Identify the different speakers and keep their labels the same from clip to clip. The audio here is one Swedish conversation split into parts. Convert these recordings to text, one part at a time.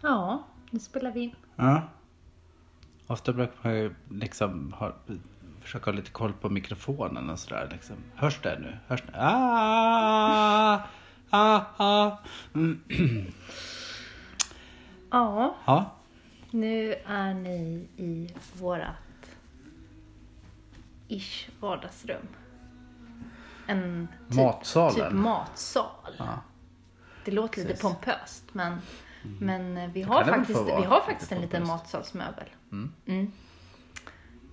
Speaker 1: Ja, nu spelar vi in.
Speaker 2: Ja. Ofta brukar man ju liksom ha, försöka ha lite koll på mikrofonen och sådär. Liksom. Hörs det nu? Hörs det? Ah, ah, ah. Mm.
Speaker 1: Ja,
Speaker 2: Ja,
Speaker 1: nu är ni i vårat ish vardagsrum. En typ,
Speaker 2: Matsalen.
Speaker 1: Typ matsal.
Speaker 2: Ja.
Speaker 1: Det låter lite
Speaker 2: Precis. Mm.
Speaker 1: pompöst men, men eh, vi har
Speaker 2: kan
Speaker 1: faktiskt, vi har faktiskt en liten matsalsmöbel.
Speaker 2: Mm.
Speaker 1: Mm.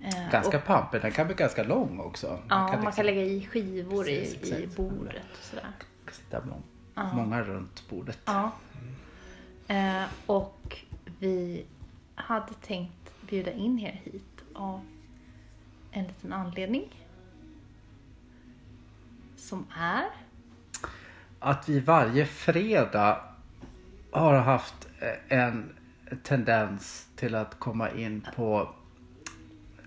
Speaker 1: Eh,
Speaker 2: ganska
Speaker 1: och,
Speaker 2: pampig. Den kan bli ganska lång också.
Speaker 1: Ja, man kan,
Speaker 2: liksom
Speaker 1: lägga i skivor
Speaker 2: Precis,
Speaker 1: i, i bordet och sådär.
Speaker 2: sitta må-
Speaker 1: Ja.
Speaker 2: många runt bordet.
Speaker 1: Ja. Eh, och vi hade tänkt bjuda in er hit av en liten anledning. Som är...
Speaker 2: Att vi varje fredag har haft eh, en tendens till att komma in på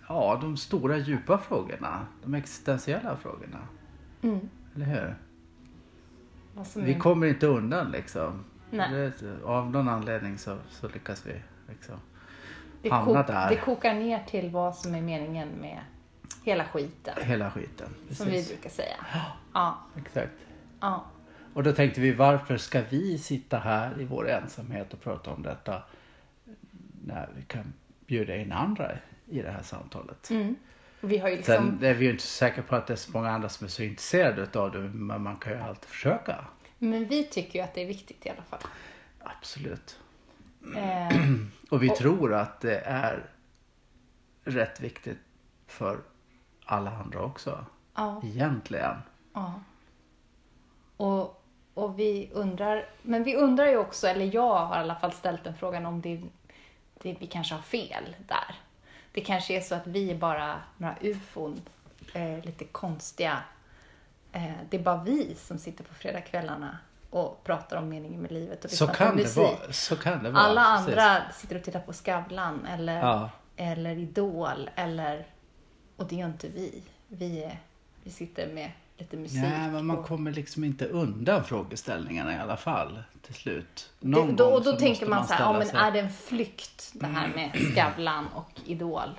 Speaker 2: ja, de stora djupa frågorna. De existentiella frågorna.
Speaker 1: Mm,
Speaker 2: Eller hur? Vi
Speaker 1: är,
Speaker 2: kommer inte undan liksom. Det, av någon anledning så, så lyckas vi liksom.
Speaker 1: det,
Speaker 2: hamna
Speaker 1: kok,
Speaker 2: där.
Speaker 1: det kokar ner till vad som är meningen med hela skiten.
Speaker 2: Hela skiten.
Speaker 1: Som vi
Speaker 2: Precis.
Speaker 1: brukar säga. Ja,
Speaker 2: Exakt.
Speaker 1: ja.
Speaker 2: Och då tänkte vi varför ska vi sitta här i vår ensamhet och prata om detta när vi kan bjuda in andra i det här samtalet.
Speaker 1: Mm. Vi har ju liksom...
Speaker 2: Sen är vi ju inte säkra på att det är så många andra som är så intresserade av det men man kan ju alltid försöka.
Speaker 1: Men vi tycker ju att det är viktigt i alla fall.
Speaker 2: Absolut.
Speaker 1: Eh,
Speaker 2: Och vi
Speaker 1: Och-
Speaker 2: tror att det är rätt viktigt för alla andra också.
Speaker 1: ja.
Speaker 2: Egentligen.
Speaker 1: Ja. Och, och vi undrar, men vi undrar ju också, eller jag har i alla fall ställt den frågan om det, det vi kanske har fel där. Det kanske är så att vi är bara några ufon, eh, lite konstiga. Eh, det är bara vi som sitter på fredagskvällarna och pratar om meningen med livet och
Speaker 2: Så kan,
Speaker 1: på
Speaker 2: det
Speaker 1: musik.
Speaker 2: vara. så kan det vara.
Speaker 1: Alla
Speaker 2: Precis.
Speaker 1: andra sitter och tittar på Skavlan eller,
Speaker 2: Ja.
Speaker 1: eller Idol eller, och det gör inte vi. Vi, är, vi sitter med lite musik.
Speaker 2: Nej, men man
Speaker 1: och-
Speaker 2: kommer liksom inte undan frågeställningarna i alla fall till slut.
Speaker 1: Det,
Speaker 2: Någon
Speaker 1: då,
Speaker 2: gång
Speaker 1: och då
Speaker 2: så
Speaker 1: tänker
Speaker 2: måste
Speaker 1: man så här, ja, men
Speaker 2: sig-
Speaker 1: är det en flykt det här med Skavlan och Idol?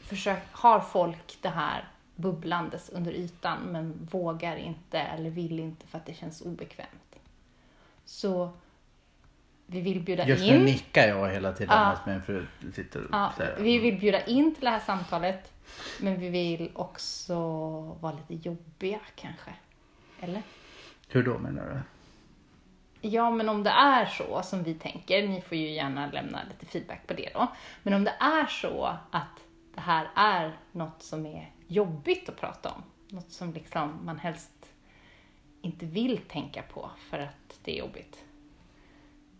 Speaker 1: Försök, har folk det här bubblandes under ytan men vågar inte eller vill inte för att det känns obekvämt? Så vi vill bjuda
Speaker 2: Just nu
Speaker 1: in.
Speaker 2: nickar jag hela tiden
Speaker 1: Ja.
Speaker 2: medan min fru sitter
Speaker 1: Ja, vi vill bjuda in till det här samtalet men vi vill också vara lite jobbiga kanske. Eller?
Speaker 2: Hur då menar du?
Speaker 1: Ja, men om det är så som vi tänker, ni får ju gärna lämna lite feedback på det då. Men om det är så att det här är något som är jobbigt att prata om, något som liksom man helst inte vill tänka på för att det är jobbigt.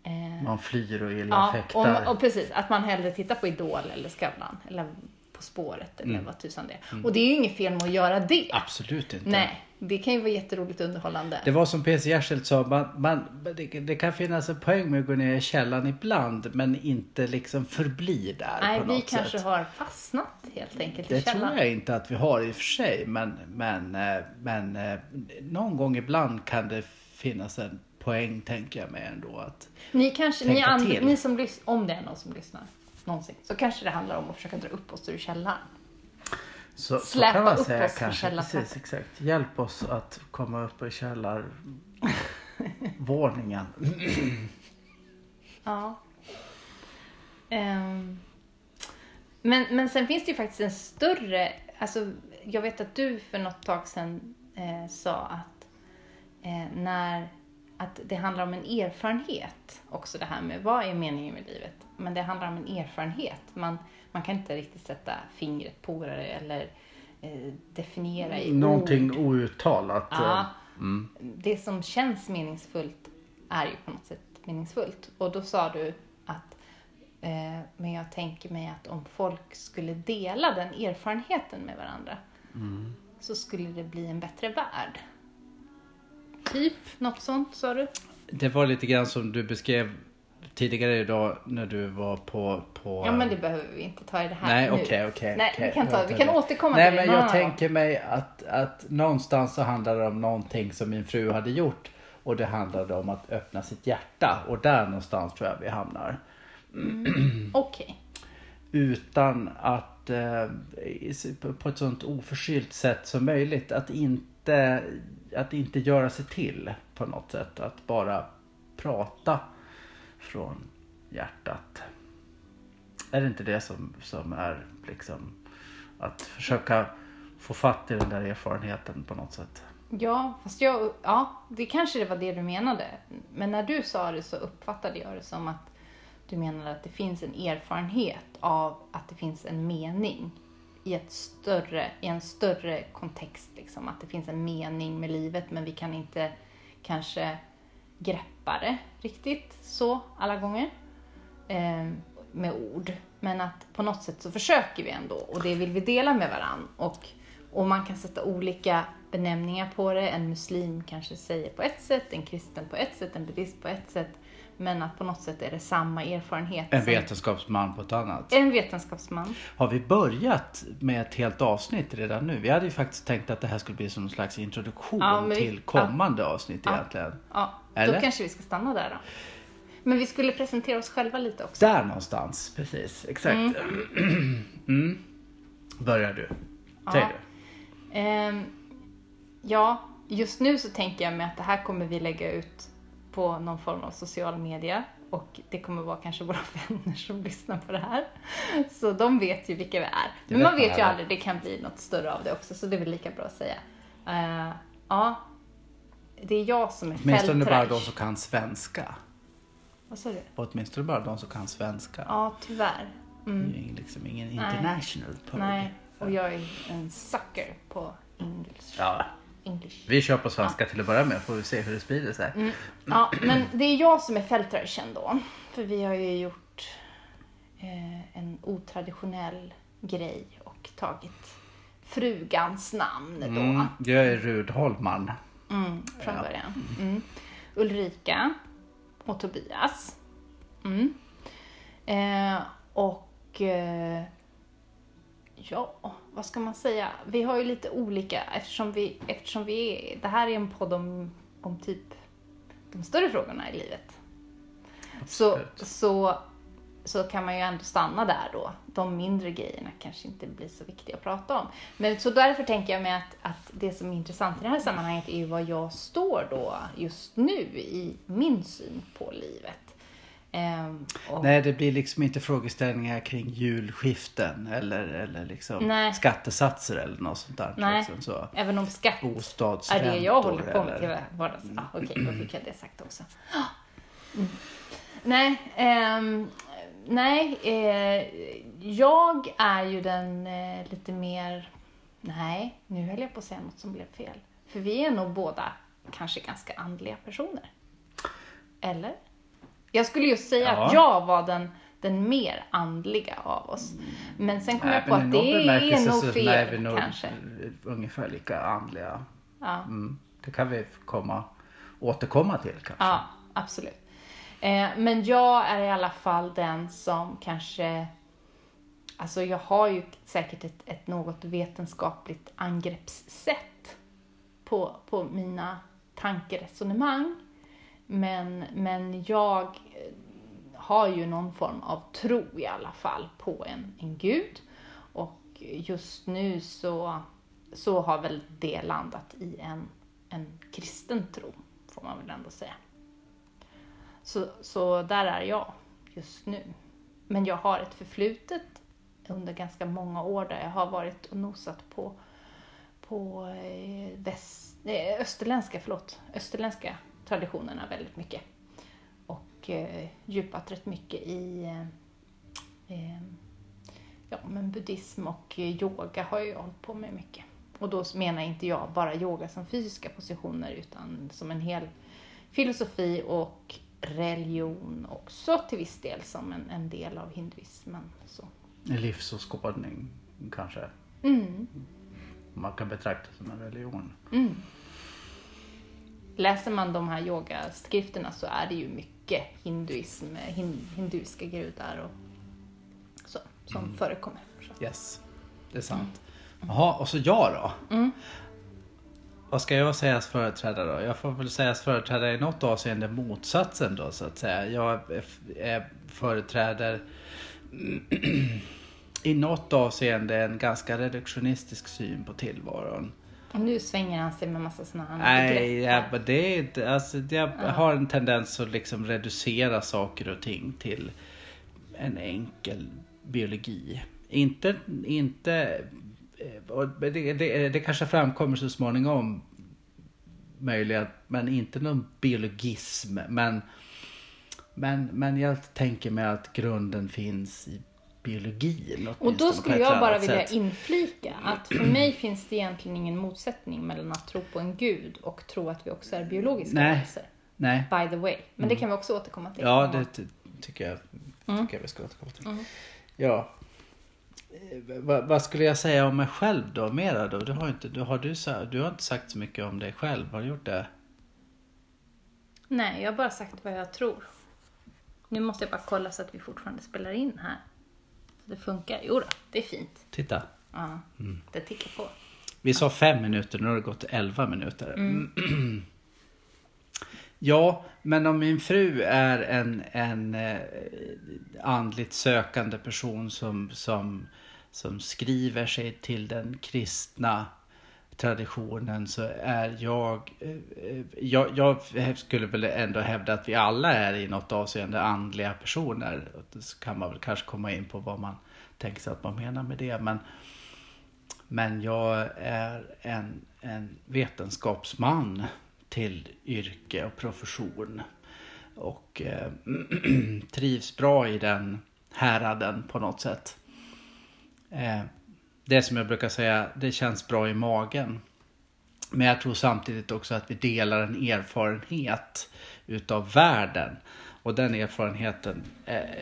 Speaker 1: Eh,
Speaker 2: Man flyr och illa
Speaker 1: ja,
Speaker 2: fäktar.
Speaker 1: och, och precis, att man hellre tittar på Idol eller Skavlan eller På spåret eller
Speaker 2: Mm.
Speaker 1: vad tusan det är. Och det är ju inget fel med att göra det.
Speaker 2: Absolut inte.
Speaker 1: Nej, det kan ju vara jätteroligt underhållande.
Speaker 2: Det var som PC Gärselt sa, man, man, det, det kan finnas en poäng med att gå ner i källaren ibland men inte liksom förbli där
Speaker 1: Nej,
Speaker 2: på
Speaker 1: vi
Speaker 2: något
Speaker 1: kanske
Speaker 2: sätt.
Speaker 1: har fastnat helt enkelt
Speaker 2: Det
Speaker 1: i
Speaker 2: tror
Speaker 1: källaren.
Speaker 2: jag inte att vi har i och för sig men, men, eh, men eh, någon gång ibland kan det finnas en poäng tänker jag mig ändå att
Speaker 1: Ni kanske, ni, and, ni som lyssnar, om det är någon som lyssnar någonsin, så kanske det handlar om att försöka dra upp oss ur källaren.
Speaker 2: så, så
Speaker 1: Släpa
Speaker 2: kan man
Speaker 1: upp
Speaker 2: säga
Speaker 1: oss
Speaker 2: kanske.
Speaker 1: källartrappan.
Speaker 2: Precis, exakt. Hjälp oss att komma upp i källarvåningen.
Speaker 1: Ja. Ehm, men, men sen finns det ju faktiskt en större, alltså jag vet att du för något tag sedan eh, sa att eh, när att det handlar om en erfarenhet också det här med vad är meningen med livet. Men det handlar om en erfarenhet. Man, man kan inte riktigt sätta fingret på det eller eh, definiera i
Speaker 2: Någonting
Speaker 1: ord.
Speaker 2: outtalat.
Speaker 1: Ja.
Speaker 2: Mm.
Speaker 1: Det som känns meningsfullt är ju på något sätt meningsfullt. Och då sa du att eh, men jag tänker mig att om folk skulle dela den erfarenheten med varandra så skulle det bli en bättre värld. Typ något sånt sa du?
Speaker 2: Det var lite grann som du beskrev tidigare idag när du var på... på
Speaker 1: Ja men det behöver vi inte ta i det här
Speaker 2: Nej,
Speaker 1: nu.
Speaker 2: okej, okej.
Speaker 1: Nej,
Speaker 2: okej.
Speaker 1: vi kan, ta, vi kan återkomma
Speaker 2: Nej,
Speaker 1: till det
Speaker 2: men
Speaker 1: någon
Speaker 2: jag tänker mig att, att någonstans så handlar det om någonting som min fru hade gjort. och det handlade om att öppna sitt hjärta och där någonstans tror jag vi hamnar.
Speaker 1: Okej.
Speaker 2: Utan att eh, på ett sånt oförskyllt sätt som möjligt. Att inte, att inte göra sig till på något sätt. Att bara prata från hjärtat. Är det inte det som, som är liksom att försöka få fatt i den där erfarenheten på något sätt?
Speaker 1: Ja, fast jag, ja, det kanske det var det du menade. Men när du sa det så uppfattade jag det som att du menade att det finns en erfarenhet av att det finns en mening i, ett större, i en större kontext. Liksom. Att det finns en mening med livet men vi kan inte kanske greppa det riktigt så alla gånger eh, med ord. Men att på något sätt så försöker vi ändå och det vill vi dela med varann. Och, och man kan sätta olika benämningar på det. En muslim kanske säger på ett sätt, en kristen på ett sätt, en buddhist på ett sätt. Men att på något sätt är det samma erfarenhet.
Speaker 2: En vetenskapsman på ett annat.
Speaker 1: en vetenskapsman.
Speaker 2: Har vi börjat med ett helt avsnitt redan nu? Vi hade ju faktiskt tänkt att det här skulle bli som en slags introduktion
Speaker 1: Ja, vi-
Speaker 2: till kommande avsnitt
Speaker 1: Ja.
Speaker 2: egentligen.
Speaker 1: Ja,
Speaker 2: Eller?
Speaker 1: då kanske vi ska stanna där då. Men vi skulle presentera oss själva lite också.
Speaker 2: Där någonstans, precis. Exakt. Mm. Börjar du. Säg
Speaker 1: Ja.
Speaker 2: du.
Speaker 1: Ehm, ja, just nu så tänker jag mig att det här kommer vi lägga ut på någon form av social media och det kommer vara kanske våra vänner som lyssnar på det här. Så de vet ju vilka vi är. Men man vet ju aldrig, det kan bli något större av det också så det är väl lika bra att säga. Eh, ja, det är jag som är
Speaker 2: Åtminstone bara de som kan svenska.
Speaker 1: Vad sa du?
Speaker 2: Åtminstone bara de som kan svenska.
Speaker 1: Ja, tyvärr. Mm.
Speaker 2: Det är liksom ingen international poet.
Speaker 1: Nej, och jag är en sucker på English.
Speaker 2: Ja,
Speaker 1: English.
Speaker 2: vi kör på svenska till att börja med. Får vi se hur det sprider sig.
Speaker 1: Mm. Ja, men det är jag som är fältrörelsen då. För vi har ju gjort eh, en otraditionell grej och tagit frugans namn då.
Speaker 2: Mm, jag är Rudholman.
Speaker 1: Mm, från
Speaker 2: Ja.
Speaker 1: början. Mm. Ulrika och Tobias. Mm. Eh, och eh, ja, vad ska man säga? Vi har ju lite olika eftersom vi, eftersom vi är, det här är en podd om, om typ de större frågorna i livet. Så,
Speaker 2: Absolut.
Speaker 1: så, så kan man ju ändå stanna där då. De mindre grejerna kanske inte blir så viktiga att prata om. Men så därför tänker jag mig att, att det som är intressant i det här sammanhanget är ju vad jag står då just nu i min syn på livet. Ehm, och,
Speaker 2: Nej, det blir liksom inte frågeställningar kring julskiften eller, eller liksom
Speaker 1: Nej.
Speaker 2: skattesatser eller något sånt där.
Speaker 1: Nej.
Speaker 2: Liksom så.
Speaker 1: Även om skatt är det jag håller på med
Speaker 2: eller...
Speaker 1: till vardags. Ah, Okej, då fick jag det sagt också. Mm. Nej, ehm, nej eh, jag är ju den eh, lite mer... Nej, nu höll jag på att säga något som blev fel. För vi är nog båda kanske ganska andliga personer. Eller? Jag skulle ju säga
Speaker 2: Ja.
Speaker 1: att jag var den, den mer andliga av oss. Men sen kom
Speaker 2: Nej,
Speaker 1: jag på att det är nog fel
Speaker 2: är vi nog
Speaker 1: kanske.
Speaker 2: ungefär lika andliga.
Speaker 1: Ja.
Speaker 2: Mm. Det kan vi komma, återkomma till kanske.
Speaker 1: Ja, absolut. Eh, men jag är i alla fall den som kanske... Alltså jag har ju säkert ett, ett något vetenskapligt angreppssätt på, på mina tankeresonemang. Men, men jag eh, har ju någon form av tro i alla fall på en, en gud. Och just nu så, så har väl det landat i en, en kristen tro, får man väl ändå säga. Så, så där är jag just nu. Men jag har ett förflutet under ganska många år där jag har varit och nosat på, på eh, väst, nej, österländska, förlåt, österländska traditionerna väldigt mycket. Och eh, djupat rätt mycket i eh, eh, ja, men buddhism och eh, yoga har jag hållit på med mycket. Och då menar inte jag bara yoga som fysiska positioner utan som en hel filosofi och religion också till viss del som en, en del av hinduismen. Så.
Speaker 2: Livsåskådning kanske.
Speaker 1: Mm,
Speaker 2: Man kan betrakta som en religion.
Speaker 1: mm. Läser man de här yogaskrifterna så är det ju mycket hinduism, hin, hinduiska gudar och så, som förekommer. Så.
Speaker 2: Yes, det är sant. Jaha, och så jag då?
Speaker 1: Mm.
Speaker 2: vad ska jag sägas företräda då? Jag får väl sägas företräda i något avseende motsatsen då så att säga. Jag företräder i något avseende en ganska reduktionistisk syn på tillvaron.
Speaker 1: Och nu svänger han sig med massa sådana
Speaker 2: Nej, ja, men det är inte, alltså, jag har en tendens att liksom reducera saker och ting till en enkel biologi. Inte, inte eh, det, det, det kanske framkommer så småningom möjligen, men inte någon biologism. Men, men, men jag tänker mig att grunden finns i biologin.
Speaker 1: Och då skulle jag bara vilja
Speaker 2: sätt.
Speaker 1: inflika att för mig finns det egentligen ingen motsättning mellan att tro på en gud och tro att vi också är biologiska
Speaker 2: Nej.
Speaker 1: varelser.
Speaker 2: Nej.
Speaker 1: By the way. Men det kan vi också återkomma till.
Speaker 2: Ja, det ty- tycker jag,
Speaker 1: Mm.
Speaker 2: tycker jag vi ska återkomma till. Ja. Eh, Vad, skulle jag säga om mig själv då? Mera då? Du har, inte, du, har, du, du har inte sagt så mycket om dig själv. Har du gjort det?
Speaker 1: Nej, jag har bara sagt vad jag tror. Nu måste jag bara kolla så att vi fortfarande spelar in här. Det funkar. Jo då, det är fint.
Speaker 2: Titta.
Speaker 1: Ja,
Speaker 2: Mm.
Speaker 1: det tickar på.
Speaker 2: Vi sa fem minuter, nu har det gått elva minuter.
Speaker 1: Mm.
Speaker 2: ja, men om min fru är en, en eh, andligt sökande person som, som, som skriver sig till den kristna traditionen så är jag, eh, jag, jag skulle väl ändå hävda att vi alla är i något avseende andliga personer. Så kan man väl kanske komma in på vad man tänker sig att man menar med det. Men, men jag är en, en vetenskapsman till yrke och profession. Och eh, trivs bra i den häraden på något sätt. Eh, det som jag brukar säga, det känns bra i magen. Men jag tror samtidigt också att vi delar en erfarenhet utav världen. Och den erfarenheten är,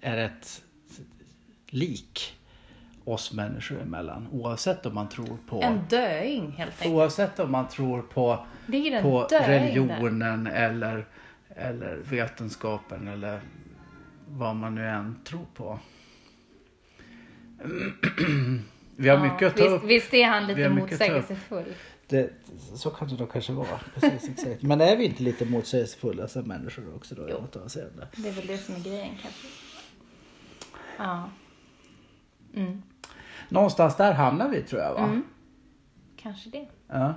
Speaker 2: är ett lik oss människor emellan. Oavsett om man tror på,
Speaker 1: En döing helt enkelt.
Speaker 2: oavsett om man tror på, på
Speaker 1: döing där?
Speaker 2: religionen eller, eller vetenskapen eller vad man nu än tror på. Vi har
Speaker 1: Ja,
Speaker 2: mycket att ta
Speaker 1: visst,
Speaker 2: upp.
Speaker 1: visst är han lite motsägelsefull.
Speaker 2: Det, så kan det då kanske vara. Precis, exakt. Men är vi inte lite motsägelsefulla som människor också då?
Speaker 1: Jo. Det är väl det som är grejen kanske. Ja. Mm.
Speaker 2: Någonstans där hamnar vi tror jag va?
Speaker 1: Mm. Kanske det.
Speaker 2: Ja.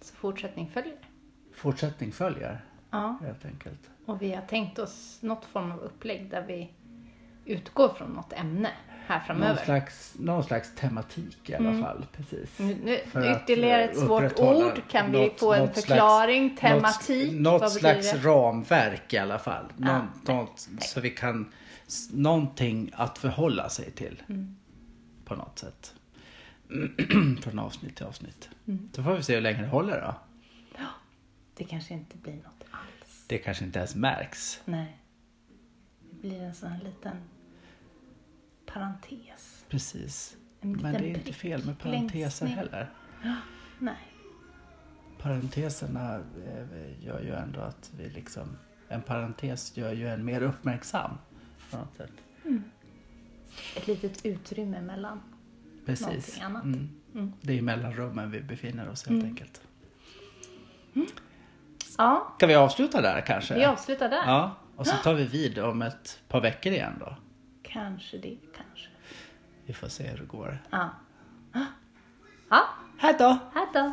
Speaker 1: Så fortsättning följer.
Speaker 2: Fortsättning följer
Speaker 1: Ja.
Speaker 2: helt enkelt.
Speaker 1: Och vi har tänkt oss något form av upplägg där vi utgår från något ämne här
Speaker 2: Någon
Speaker 1: framöver.
Speaker 2: slags, någon slags tematik i alla fall. Precis.
Speaker 1: Nu,
Speaker 2: För
Speaker 1: ytterligare ett
Speaker 2: eh,
Speaker 1: svårt
Speaker 2: upprätthålla
Speaker 1: ord. Kan vi
Speaker 2: något-
Speaker 1: få en
Speaker 2: något slags-
Speaker 1: förklaring? Tematik?
Speaker 2: Något, något slags ramverk i alla fall. Någon,
Speaker 1: Ja,
Speaker 2: något, så vi kan, någonting att förhålla sig till.
Speaker 1: Mm.
Speaker 2: På något sätt. Från avsnitt till avsnitt.
Speaker 1: Mm.
Speaker 2: Så får vi se hur länge det håller då.
Speaker 1: Det kanske inte blir något alls.
Speaker 2: Det kanske inte ens märks.
Speaker 1: Nej. Det blir en sån här liten parentes.
Speaker 2: Precis.
Speaker 1: En
Speaker 2: Men det är inte fel med parenteser heller.
Speaker 1: Nej.
Speaker 2: Parenteserna eh, gör ju ändå att vi liksom... En parentes gör ju en mer uppmärksam. På något sätt.
Speaker 1: Ett litet utrymme mellan.
Speaker 2: Precis.
Speaker 1: Någonting annat.
Speaker 2: Mm.
Speaker 1: Mm.
Speaker 2: Det är i mellanrummen vi befinner oss helt enkelt.
Speaker 1: Ja,
Speaker 2: Ska vi avsluta där kanske?
Speaker 1: vi avslutar där.
Speaker 2: Ja, och så tar vi vid om ett par veckor igen då.
Speaker 1: Kanske det, kanske.
Speaker 2: Vi får se hur det går.
Speaker 1: Ja. Ja,
Speaker 2: Hej då!
Speaker 1: här då.